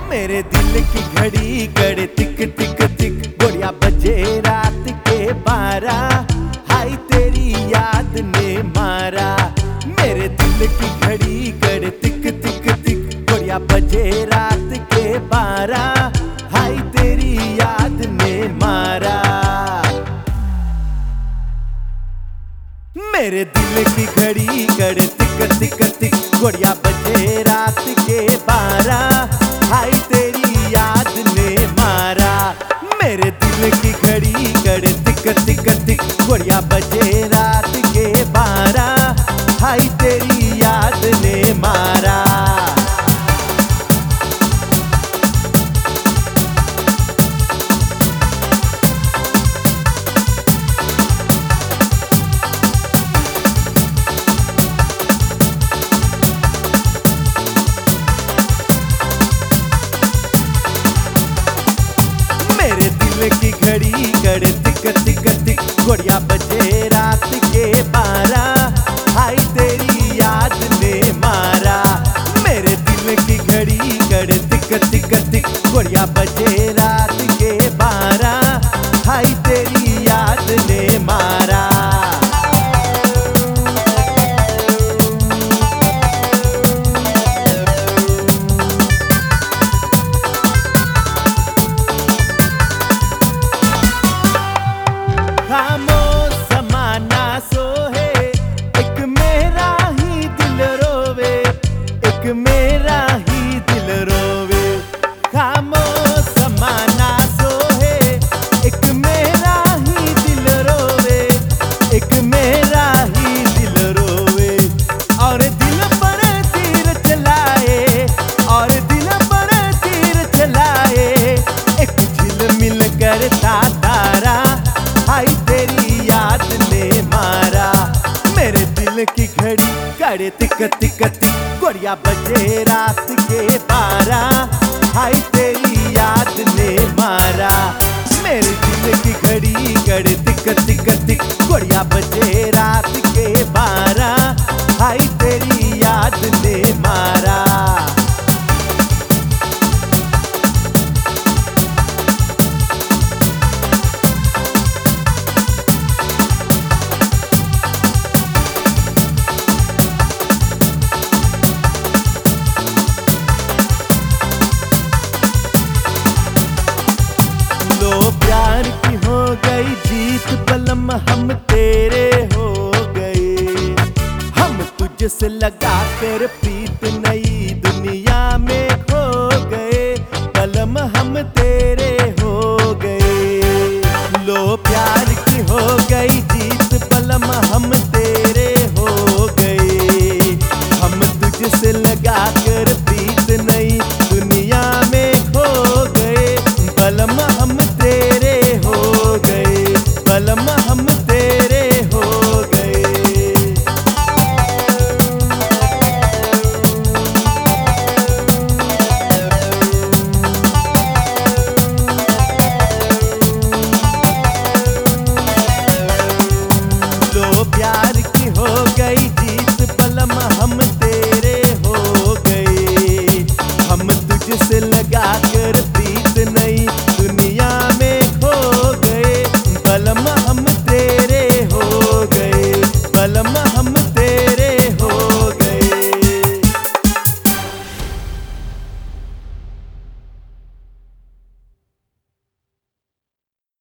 मेरे दिल की घड़ी गड़े तिक तिक तिक गोड़िया बजे रात के बारह। हाय, तेरी याद ने मारा। मेरे दिल की घड़ी गड़े तिक तिक तिक गोड़िया बजे रात के बारह। हाय, तेरी याद ने मारा। मेरे दिल की घड़ी गड़े तिक तिक तिक गोड़िया मेरे दिल की घड़ी गड़े तिक तिक तिक बढ़िया बजे रात के बारह। हाई तेरी गड़े तिक तिक तिक गोड़िया बजे रात के बारा हाय, तेरी याद ने मारा। मेरे दिल की घड़ी गड़ तिक तिक तिक गोड़िया बजे रात के बारा हाय, तेरी याद ने γάμο. तिक तिक तिक कोरिया बजे रात के बारा। हाय तेरी याद ने मारा। मेरे दिल की घड़ी करे तिक तिक तिक कोरिया बजे रात के जिस लगा कर प्रीत नहीं